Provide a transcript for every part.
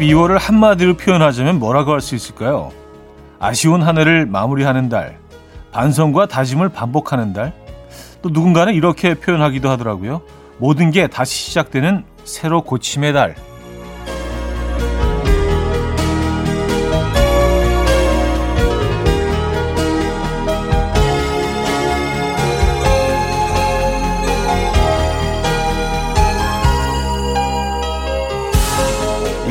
12월을 한마디로 표현하자면 뭐라고 할 수 있을까요? 아쉬운 한 해를 마무리하는 달, 반성과 다짐을 반복하는 달, 또 누군가는 이렇게 표현하기도 하더라고요. 모든 게 다시 시작되는 새로 고침의 달.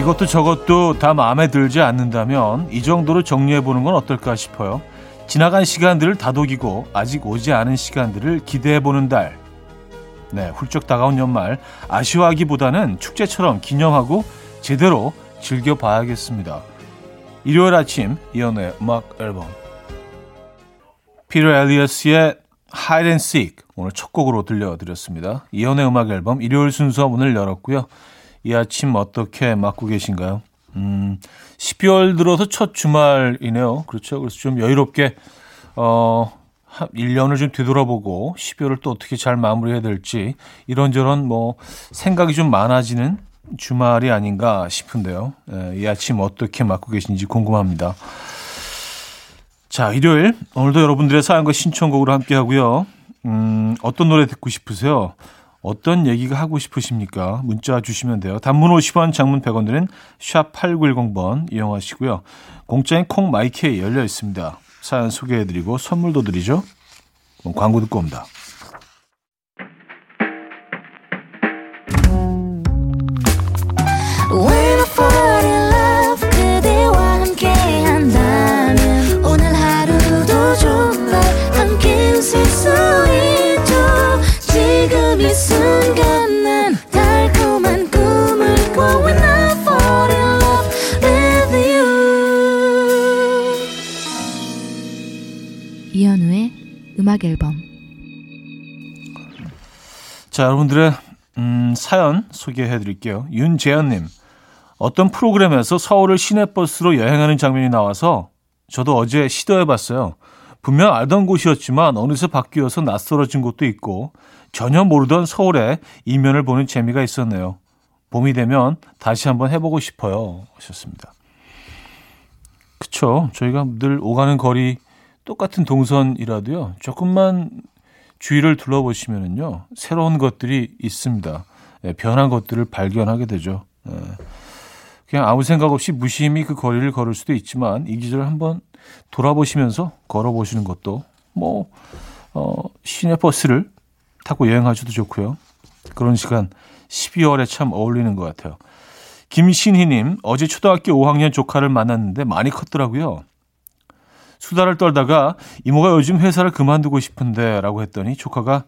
이것도 저것도 다 마음에 들지 않는다면 이 정도로 정리해보는 건 어떨까 싶어요. 지나간 시간들을 다독이고 아직 오지 않은 시간들을 기대해보는 달. 네, 훌쩍 다가온 연말 아쉬워하기보다는 축제처럼 기념하고 제대로 즐겨봐야겠습니다. 일요일 아침 이연의 음악 앨범 피터 엘리어스의 Hide and Seek 오늘 첫 곡으로 들려드렸습니다. 이연의 음악 앨범 일요일 순서 문을 열었고요. 이 아침 어떻게 맞고 계신가요? 음, 12월 들어서 첫 주말이네요. 그렇죠. 그래서 좀 여유롭게, 어, 1년을 좀 되돌아보고 12월을 또 어떻게 잘 마무리해야 될지 이런저런 뭐 생각이 좀 많아지는 주말이 아닌가 싶은데요. 예, 이 아침 어떻게 맞고 계신지 궁금합니다. 자, 일요일 오늘도 여러분들의 사연과 신청곡으로 함께 하고요. 음, 어떤 노래 듣고 싶으세요? 어떤 얘기가 하고 싶으십니까? 문자 주시면 돼요. 단문 50원, 장문 100원 드는 샵8910번 이용하시고요. 공짜인 콩 마이케이 열려 있습니다. 사연 소개해드리고 선물도 드리죠. 광고 듣고 옵니다. 자, 여러분들의 음, 사연 소개해 드릴게요. 윤재현님. 어떤 프로그램에서 서울을 시내버스로 여행하는 장면이 나와서 저도 어제 시도해 봤어요. 분명 알던 곳이었지만 어느새 바뀌어서 낯설어진 곳도 있고 전혀 모르던 서울의 이면을 보는 재미가 있었네요. 봄이 되면 다시 한번 해보고 싶어요. 하셨습니다. 그쵸. 저희가 늘 오가는 거리 똑같은 동선이라도요. 조금만 주위를 둘러보시면은요. 새로운 것들이 있습니다. 예, 변한 것들을 발견하게 되죠. 예. 그냥 아무 생각 없이 무심히 그 거리를 걸을 수도 있지만 이 기절을 한번 돌아보시면서 걸어보시는 것도 뭐 어, 시내 버스를 타고 여행하셔도 좋고요. 그런 시간 12월에 참 어울리는 것 같아요. 김신희님 어제 초등학교 5학년 조카를 만났는데 많이 컸더라고요. 수다를 떨다가 이모가 요즘 회사를 그만두고 싶은데 라고 했더니 조카가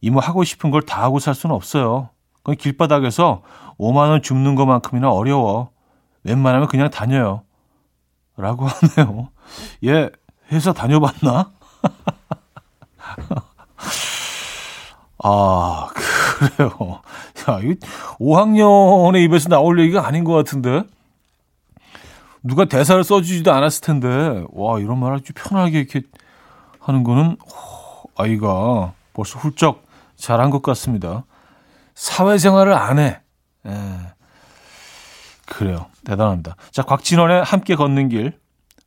이모 하고 싶은 걸 다 하고 살 수는 없어요. 그건 길바닥에서 5만 원 줍는 것만큼이나 어려워. 웬만하면 그냥 다녀요. 라고 하네요. 얘 회사 다녀봤나? 아, 그래요. 야, 이 5학년의 입에서 나올 얘기가 아닌 것 같은데. 누가 대사를 써주지도 않았을 텐데, 와, 이런 말 아주 편하게 이렇게 하는 거는, 오, 아이가 벌써 훌쩍 잘한 것 같습니다. 사회생활을 안 해. 예. 그래요. 대단합니다. 자, 곽진원의 함께 걷는 길,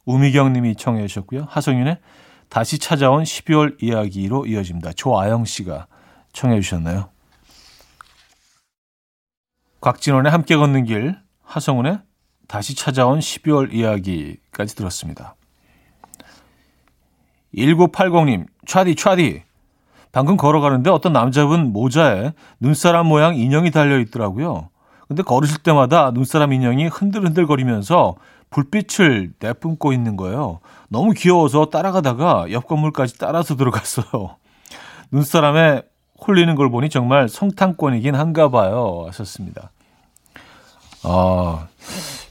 우미경 님이 청해 주셨고요. 하성윤의 다시 찾아온 12월 이야기로 이어집니다. 조아영 씨가 청해 주셨나요? 곽진원의 함께 걷는 길, 하성운의 다시 찾아온 12월 이야기까지 들었습니다. 1980님, 차디, 차디. 방금 걸어가는데 어떤 남자분 모자에 눈사람 모양 인형이 달려 있더라고요. 근데 걸으실 때마다 눈사람 인형이 흔들흔들 거리면서 불빛을 내뿜고 있는 거예요. 너무 귀여워서 따라가다가 옆 건물까지 따라서 들어갔어요. 눈사람에 홀리는 걸 보니 정말 성탄권이긴 한가 봐요. 하셨습니다. 아,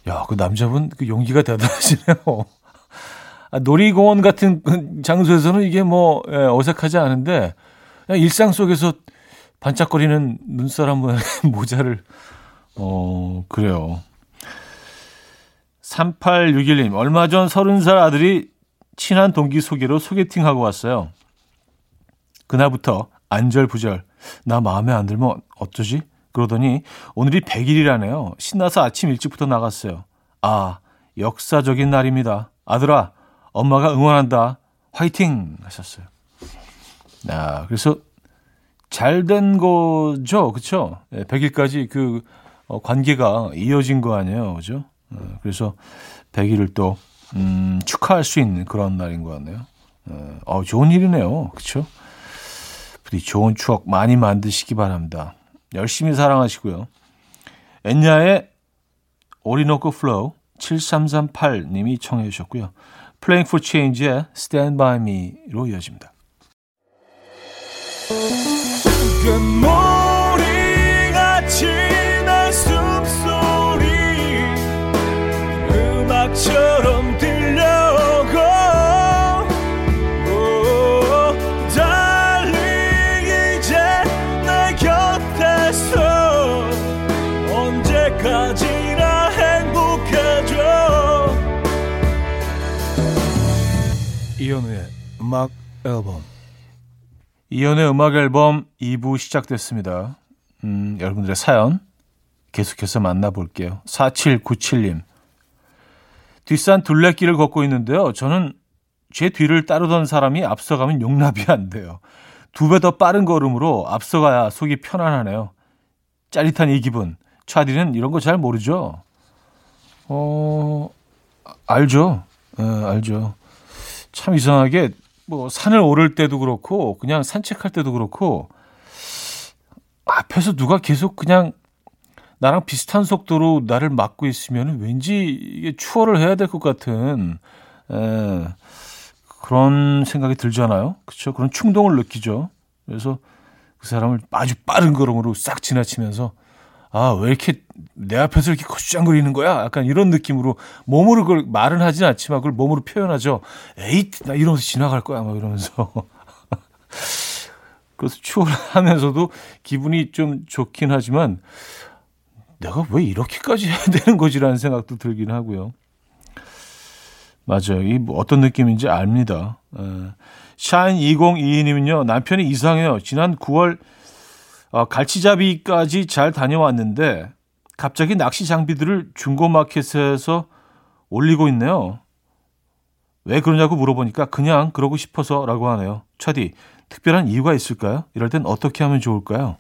야, 그 남자분 그 용기가 대단하시네요. 아, 놀이공원 같은 그 장소에서는 이게 뭐 예, 어색하지 않은데 그냥 일상 속에서 반짝거리는 눈사람 모자를 어 그래요. 3861님 얼마 전 30살 아들이 친한 동기 소개로 소개팅하고 왔어요. 그날부터 안절부절 나 마음에 안 들면 어쩌지? 그러더니 오늘이 100일이라네요. 신나서 아침 일찍부터 나갔어요. 아, 역사적인 날입니다. 아들아, 엄마가 응원한다. 화이팅! 하셨어요. 아, 그래서 잘 된 거죠. 그쵸? 100일까지 그 어, 관계가 이어진 거 아니에요. 그죠? 어, 그래서 100일을 또, 음, 축하할 수 있는 그런 날인 것 같네요. 어, 어 좋은 일이네요. 그쵸? 부디 좋은 추억 많이 만드시기 바랍니다. 열심히 사랑하시고요. 엔야의 Orinoco Flow 7338님이 청해 주셨고요. Playing for Change의 Stand By Me로 이어집니다. 이현우의 음악 앨범 이현우의 음악 앨범 2부 시작됐습니다. 음, 여러분들의 사연 계속해서 만나볼게요. 4797님 뒷산 둘레길을 걷고 있는데요. 저는 제 뒤를 따르던 사람이 앞서가면 용납이 안 돼요. 두 배 더 빠른 걸음으로 앞서가야 속이 편안하네요. 짜릿한 이 기분. 차디는 이런 거 잘 모르죠? 어, 알죠. 네, 알죠. 참 이상하게 뭐 산을 오를 때도 그렇고 그냥 산책할 때도 그렇고 앞에서 누가 계속 그냥 나랑 비슷한 속도로 나를 막고 있으면 왠지 이게 추월을 해야 될 것 같은 에, 그런 생각이 들잖아요. 그렇죠? 그런 충동을 느끼죠. 그래서 그 사람을 아주 빠른 걸음으로 싹 지나치면서 아, 왜 이렇게 내 앞에서 이렇게 거추장거리는 거야? 약간 이런 느낌으로 몸으로 그걸 말은 하진 않지만 그걸 몸으로 표현하죠. 에잇, 나 이러면서 지나갈 거야. 막 이러면서. 그래서 추월하면서도 기분이 좀 좋긴 하지만 내가 왜 이렇게까지 해야 되는 거지라는 생각도 들긴 하고요. 맞아요. 이뭐 어떤 느낌인지 압니다. 샤인 2022님은요, 남편이 이상해요. 지난 9월 어, 갈치잡이까지 잘 다녀왔는데 갑자기 낚시 장비들을 중고마켓에서 올리고 있네요. 왜 그러냐고 물어보니까 그냥 그러고 싶어서라고 하네요. 차디, 특별한 이유가 있을까요? 이럴 땐 어떻게 하면 좋을까요?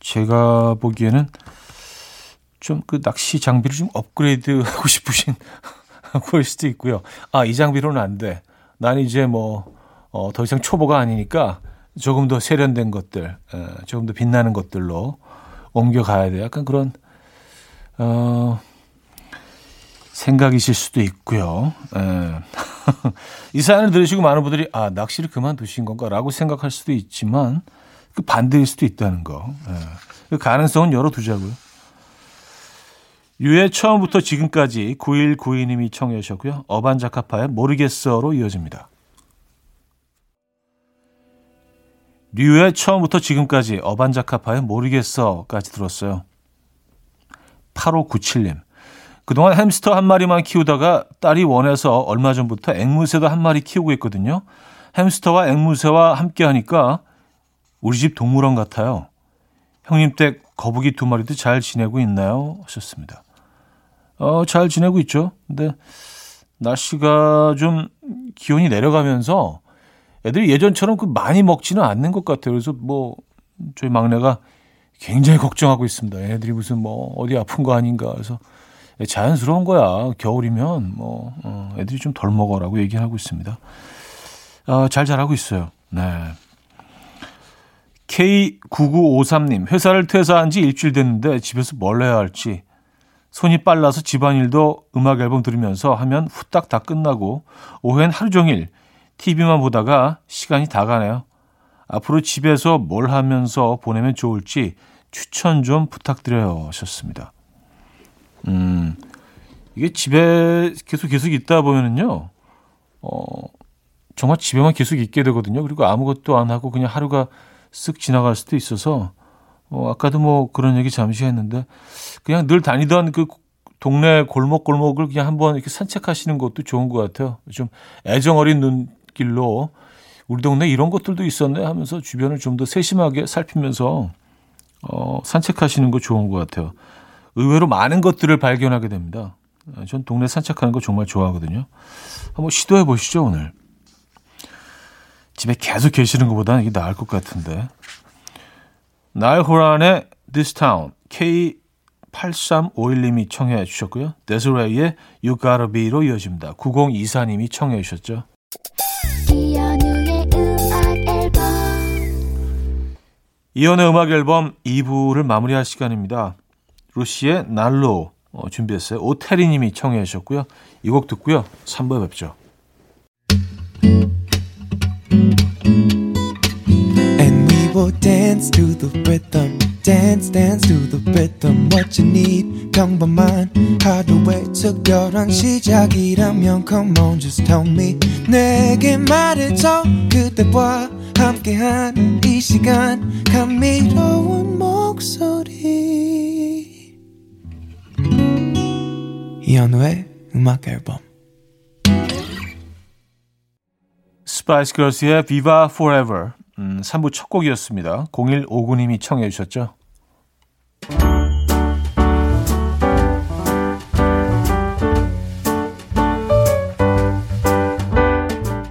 제가 보기에는 좀 그 낚시 장비를 좀 업그레이드 하고 싶으신 그럴 수도 있고요. 아, 이 장비로는 안 돼. 난 이제 뭐, 어, 더 이상 초보가 아니니까 조금 더 세련된 것들, 조금 더 빛나는 것들로 옮겨가야 돼. 약간 그런 어, 생각이실 수도 있고요. 이 사연을 들으시고 많은 분들이 아 낚시를 그만두신 건가라고 생각할 수도 있지만 그 반대일 수도 있다는 거. 그 가능성은 열어두자고요. 유해 처음부터 지금까지 9192님이 청해 주셨고요. 어반자카파의 모르겠어로 이어집니다. 류의 처음부터 지금까지 어반자카파의 모르겠어까지 들었어요. 8597님. 그동안 햄스터 한 마리만 키우다가 딸이 원해서 얼마 전부터 앵무새도 한 마리 키우고 있거든요. 햄스터와 앵무새와 함께 하니까 우리 집 동물원 같아요. 형님 댁 거북이 두 마리도 잘 지내고 있나요? 하셨습니다. 어, 잘 지내고 있죠. 근데 날씨가 좀 기온이 내려가면서 애들이 예전처럼 그 많이 먹지는 않는 것 같아요. 그래서 뭐 저희 막내가 굉장히 걱정하고 있습니다. 애들이 무슨 뭐 어디 아픈 거 아닌가. 그래서 자연스러운 거야. 겨울이면 뭐 어, 애들이 좀 덜 먹어라고 얘기하고 있습니다. 아, 잘 자라고 있어요. 네. K9953님, 회사를 퇴사한 지 일주일 됐는데 집에서 뭘 해야 할지 손이 빨라서 집안일도 음악 앨범 들으면서 하면 후딱 다 끝나고 오후엔 하루 종일 TV만 보다가 시간이 다 가네요. 앞으로 집에서 뭘 하면서 보내면 좋을지 추천 좀 부탁드려요. 하셨습니다. 음, 이게 집에 계속 계속 있다 보면은요, 어, 정말 집에만 계속 있게 되거든요. 그리고 아무것도 안 하고 그냥 하루가 쓱 지나갈 수도 있어서, 어, 아까도 뭐 그런 얘기 잠시 했는데, 그냥 늘 다니던 그 동네 골목골목을 그냥 한번 이렇게 산책하시는 것도 좋은 것 같아요. 좀 애정 어린 눈, 길로 우리 동네 이런 것들도 있었네 하면서 주변을 좀 더 세심하게 살피면서 어, 산책하시는 거 좋은 것 같아요. 의외로 많은 것들을 발견하게 됩니다. 아, 전 동네 산책하는 거 정말 좋아하거든요. 한번 시도해 보시죠, 오늘. 집에 계속 계시는 것보다는 이게 나을 것 같은데. 나일 호란의 This Town K8351님이 청해 주셨고요. 데스레이의 You Gotta Be로 이어집니다. 9024님이 청해 주셨죠. 이연의 음악 앨범 2부를 마무리할 시간입니다. 루시의 날로 어, 준비했어요. 오태리 님이 청해 주셨고요. 이 곡 듣고요. 3부에 뵙죠. will dance to the rhythm. dance dance to the rhythm what you need 평범한 하루의 특별한 시작이라면 come on just tell me 내게 말해줘 그대와 함께한 이 시간 감미로운 목소리 이현우의 음악 앨범 스파이스 걸스의 Viva Forever 음, 3부 첫 곡이었습니다. 0159님이 청해 주셨죠.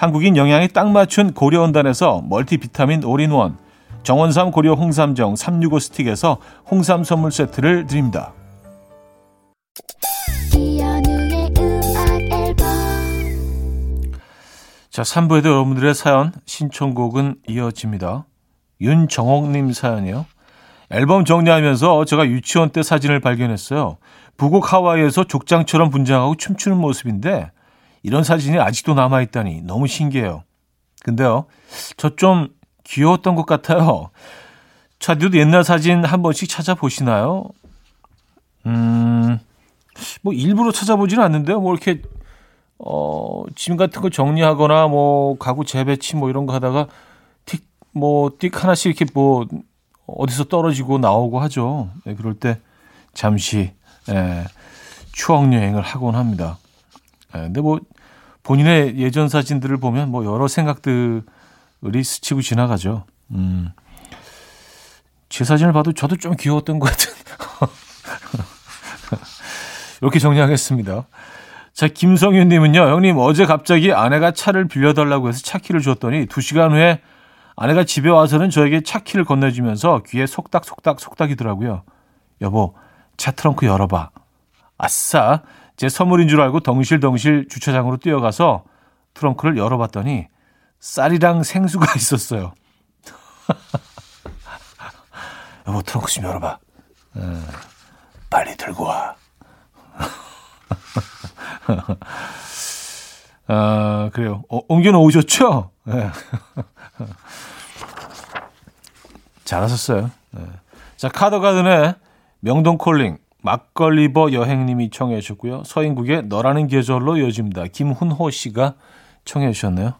한국인 영양에 딱 맞춘 고려원단에서 멀티비타민 올인원, 정원삼 고려 홍삼정 365 스틱에서 홍삼 선물 세트를 드립니다. 자, 3부에도 여러분들의 사연, 신청곡은 이어집니다. 윤정옥님 사연이요. 앨범 정리하면서 제가 유치원 때 사진을 발견했어요. 부곡 하와이에서 족장처럼 분장하고 춤추는 모습인데 이런 사진이 아직도 남아있다니 너무 신기해요. 근데요, 저 좀 귀여웠던 것 같아요. 차디도 옛날 사진 한 번씩 찾아보시나요? 음, 뭐 일부러 찾아보지는 않는데요. 뭐 이렇게, 어, 짐 같은 거 정리하거나 뭐 가구 재배치 뭐 이런 거 하다가 틱, 뭐, 띡 하나씩 이렇게 뭐 어디서 떨어지고 나오고 하죠. 네, 그럴 때 잠시, 예, 추억 여행을 하곤 합니다. 예, 근데 뭐 본인의 예전 사진들을 보면 뭐 여러 생각들이 스치고 지나가죠. 음. 제 사진을 봐도 저도 좀 귀여웠던 것 같은. 이렇게 정리하겠습니다. 자, 김성윤님은요, 형님, 어제 갑자기 아내가 차를 빌려달라고 해서 차키를 줬더니 두 시간 후에 아내가 집에 와서는 저에게 차키를 건네주면서 귀에 속닥속닥 속닥이더라고요. 여보, 차 트렁크 열어봐. 아싸! 제 선물인 줄 알고 덩실덩실 주차장으로 뛰어가서 트렁크를 열어봤더니 쌀이랑 생수가 있었어요. 여보 트렁크 좀 열어봐. 에. 예. 빨리 들고 와. 아, 그래요. 어, 옮겨 놓으셨죠? 네. 잘하셨어요. 네. 자, 카더가든의 명동 콜링, 막걸리버 여행님이 청해 주셨고요. 서인국의 너라는 계절로 이어집니다. 김훈호 씨가 청해 주셨네요.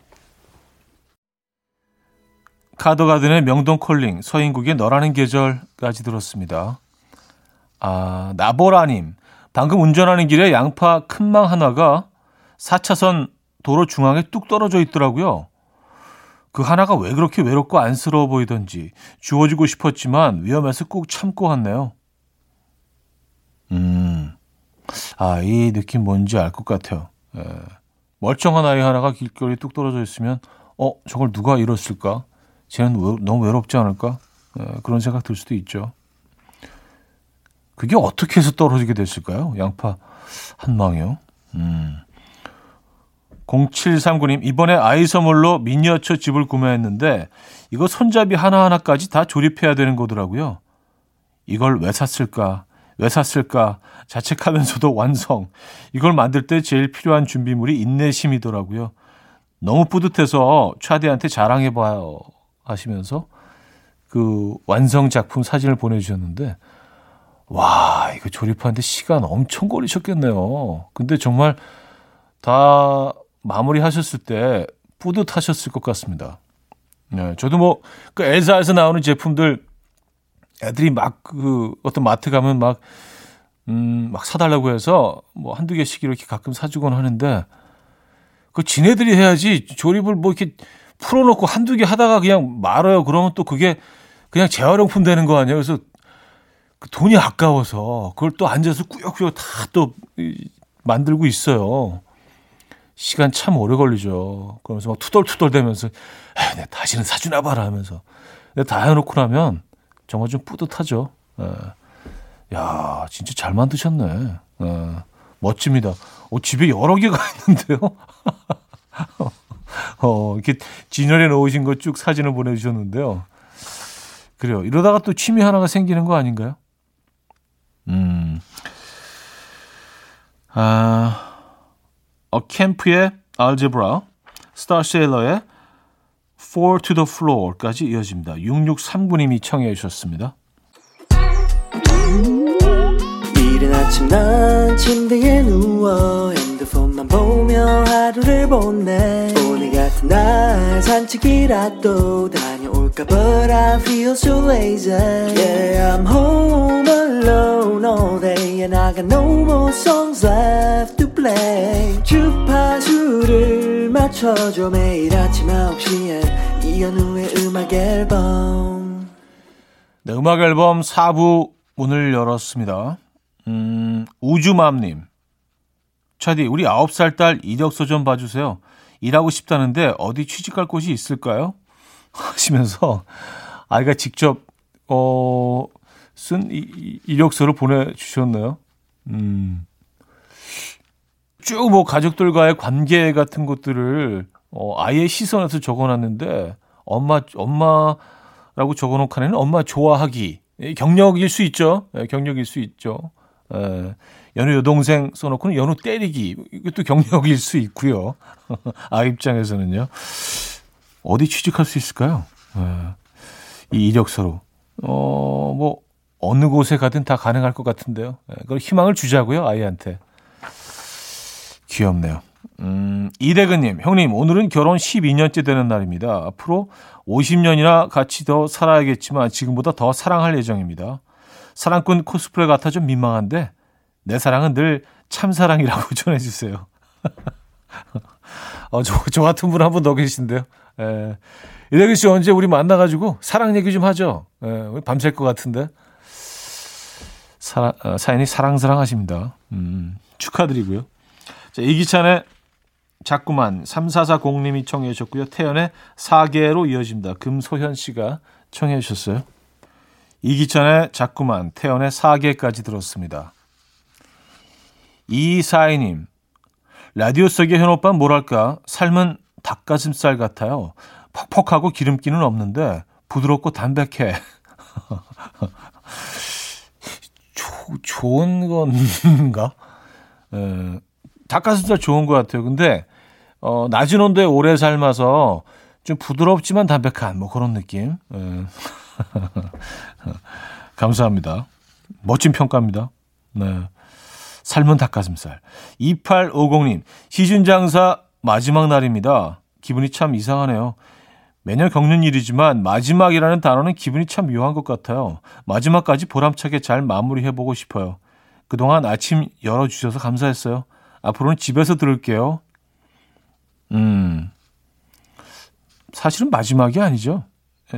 카더가든의 명동 콜링, 서인국의 너라는 계절까지 들었습니다. 아, 나보라님. 방금 운전하는 길에 양파 큰 망 하나가 4차선 도로 중앙에 뚝 떨어져 있더라고요. 그 하나가 왜 그렇게 외롭고 안쓰러워 보이던지 주워주고 싶었지만 위험해서 꾹 참고 왔네요. 음, 아, 이 느낌 뭔지 알 것 같아요. 예. 멀쩡한 아이 하나가 길거리에 뚝 떨어져 있으면, 어, 저걸 누가 잃었을까? 쟤는 왜, 너무 외롭지 않을까? 예, 그런 생각 들 수도 있죠. 그게 어떻게 해서 떨어지게 됐을까요? 양파 한 망이요. 음. 0739님, 이번에 아이 선물로 미니어처 집을 구매했는데, 이거 손잡이 하나하나까지 다 조립해야 되는 거더라고요. 이걸 왜 샀을까? 왜 샀을까? 자책하면서도 완성. 이걸 만들 때 제일 필요한 준비물이 인내심이더라고요. 너무 뿌듯해서 차디한테 자랑해봐요. 하시면서 그 완성 작품 사진을 보내주셨는데, 와, 이거 조립하는데 시간 엄청 걸리셨겠네요. 근데 정말 다 마무리 하셨을 때 뿌듯하셨을 것 같습니다. 네, 저도 뭐, 그 엘사에서 나오는 제품들 애들이 막 그 어떤 마트 가면 막, 음, 막 사달라고 해서 뭐 한두 개씩 이렇게 가끔 사주곤 하는데 그 지네들이 해야지 조립을 뭐 이렇게 풀어놓고 한두 개 하다가 그냥 말아요. 그러면 또 그게 그냥 재활용품 되는 거 아니에요. 그래서 그 돈이 아까워서 그걸 또 앉아서 꾸역꾸역 다 또 만들고 있어요. 시간 참 오래 걸리죠. 그러면서 막 투덜투덜 대면서, 에, 내 다시는 사주나 봐라 하면서. 근데 다 해놓고 나면 정말 좀 뿌듯하죠. 에. 예. 야, 진짜 잘 만드셨네. 에. 예. 멋집니다. 어, 집에 여러 개가 있는데요. 어, 이렇게 진열해 놓으신 거 쭉 사진을 보내주셨는데요. 그래요. 이러다가 또 취미 하나가 생기는 거 아닌가요? 음. 아, 어, 캠프의 알제브라, 스타쉐일러의 Four to the Floor까지 이어집니다. 6639님이 청해 주셨습니다. 이른 아침 난 침대에 누워 핸드폰만 보며 하루를 보내 오늘 같은 날 산책이라도 다녀올까 But I feel so lazy Yeah I'm home alone all day And I got no more songs left play 주파수를 맞춰줘 매일 아침 9시에 이현우의 음악 앨범 네, 음악 앨범 4부 문을 열었습니다. 음, 우주맘님. 차디, 우리 9살 딸 이력서 좀 봐주세요. 일하고 싶다는데 어디 취직할 곳이 있을까요? 하시면서 아이가 직접, 어, 쓴 이, 이력서를 보내주셨네요. 음. 쭉 뭐 가족들과의 관계 같은 것들을 어, 아이의 시선에서 적어놨는데 엄마, 엄마라고 적어놓고 하는 엄마 좋아하기. 경력일 수 있죠. 예, 경력일 수 있죠. 에, 연우 여동생 써놓고는 연우 때리기 이것도 경력일 수 있고요. 아 입장에서는요. 어디 취직할 수 있을까요? 에, 이 이력서로 어뭐 어느 곳에 가든 다 가능할 것 같은데요. 에, 그걸 희망을 주자고요 아이한테. 귀엽네요. 음, 이대근님, 형님, 오늘은 결혼 12년째 되는 날입니다. 앞으로 50년이나 같이 더 살아야겠지만 지금보다 더 사랑할 예정입니다. 사랑꾼 코스프레 같아 좀 민망한데 내 사랑은 늘 참사랑이라고 전해주세요. 어, 저, 저 같은 분 한 분 더 계신데요. 예. 이대근 씨 언제 우리 만나가지고 사랑 얘기 좀 하죠. 예, 밤샐 것 같은데. 사, 어, 사연이 사랑사랑 하십니다. 음, 축하드리고요. 자, 이기찬의 자꾸만 3440님이 청해 주셨고요. 태연의 사계로 이어집니다. 금소현 씨가 청해 주셨어요. 이기찬의 자꾸만, 태연의 사계까지 들었습니다. 이사이님, 라디오 속의 현오빠 뭐랄까, 삶은 닭가슴살 같아요. 퍽퍽하고 기름기는 없는데 부드럽고 담백해. 조, 좋은 건가? 에, 닭가슴살 좋은 것 같아요. 근데 어, 낮은 온도에 오래 삶아서 좀 부드럽지만 담백한 뭐 그런 느낌. 에. 감사합니다. 멋진 평가입니다. 네. 삶은 닭가슴살. 2850님, 시즌 장사 마지막 날입니다. 기분이 참 이상하네요. 매년 겪는 일이지만 마지막이라는 단어는 기분이 참 묘한 것 같아요. 마지막까지 보람차게 잘 마무리해보고 싶어요. 그동안 아침 열어주셔서 감사했어요. 앞으로는 집에서 들을게요. 음, 사실은 마지막이 아니죠.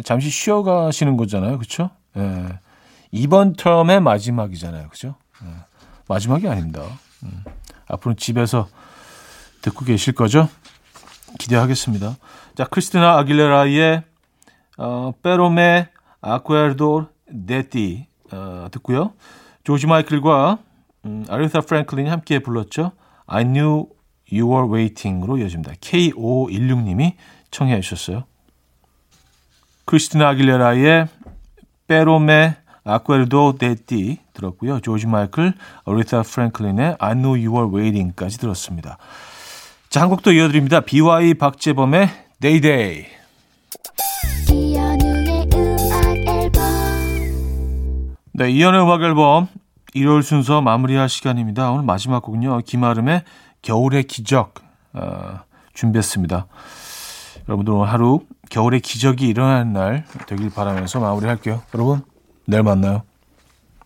잠시 쉬어가시는 거잖아요. 그쵸? 예. 이번 term의 마지막이잖아요. 그죠? 예. 마지막이 아닙니다. 음. 앞으로는 집에서 듣고 계실 거죠? 기대하겠습니다. 자, 크리스티나 아길레라의 어, Pero Me Acuerdo de Ti 어, 듣고요. 조지 마이클과 음, 아리사 프랭클린이 함께 불렀죠. I knew you were waiting으로 이어집니다. K516님이 청해 주셨어요. 크리스티나 아길레라의 페로메 아쿠에르도 데티 들었고요. 조지 마이클, 어리타 프랭클린의 I know you are waiting까지 들었습니다. 자, 한 곡도 이어드립니다. BY 박재범의 Day Day. 네, 이연의 음악 앨범 1월 순서 마무리할 시간입니다. 오늘 마지막 곡은요. 김아름의 겨울의 기적 어, 준비했습니다. 여러분들 오늘 하루 겨울의 기적이 일어나는 날 되길 바라면서 마무리할게요. 여러분 내일 만나요.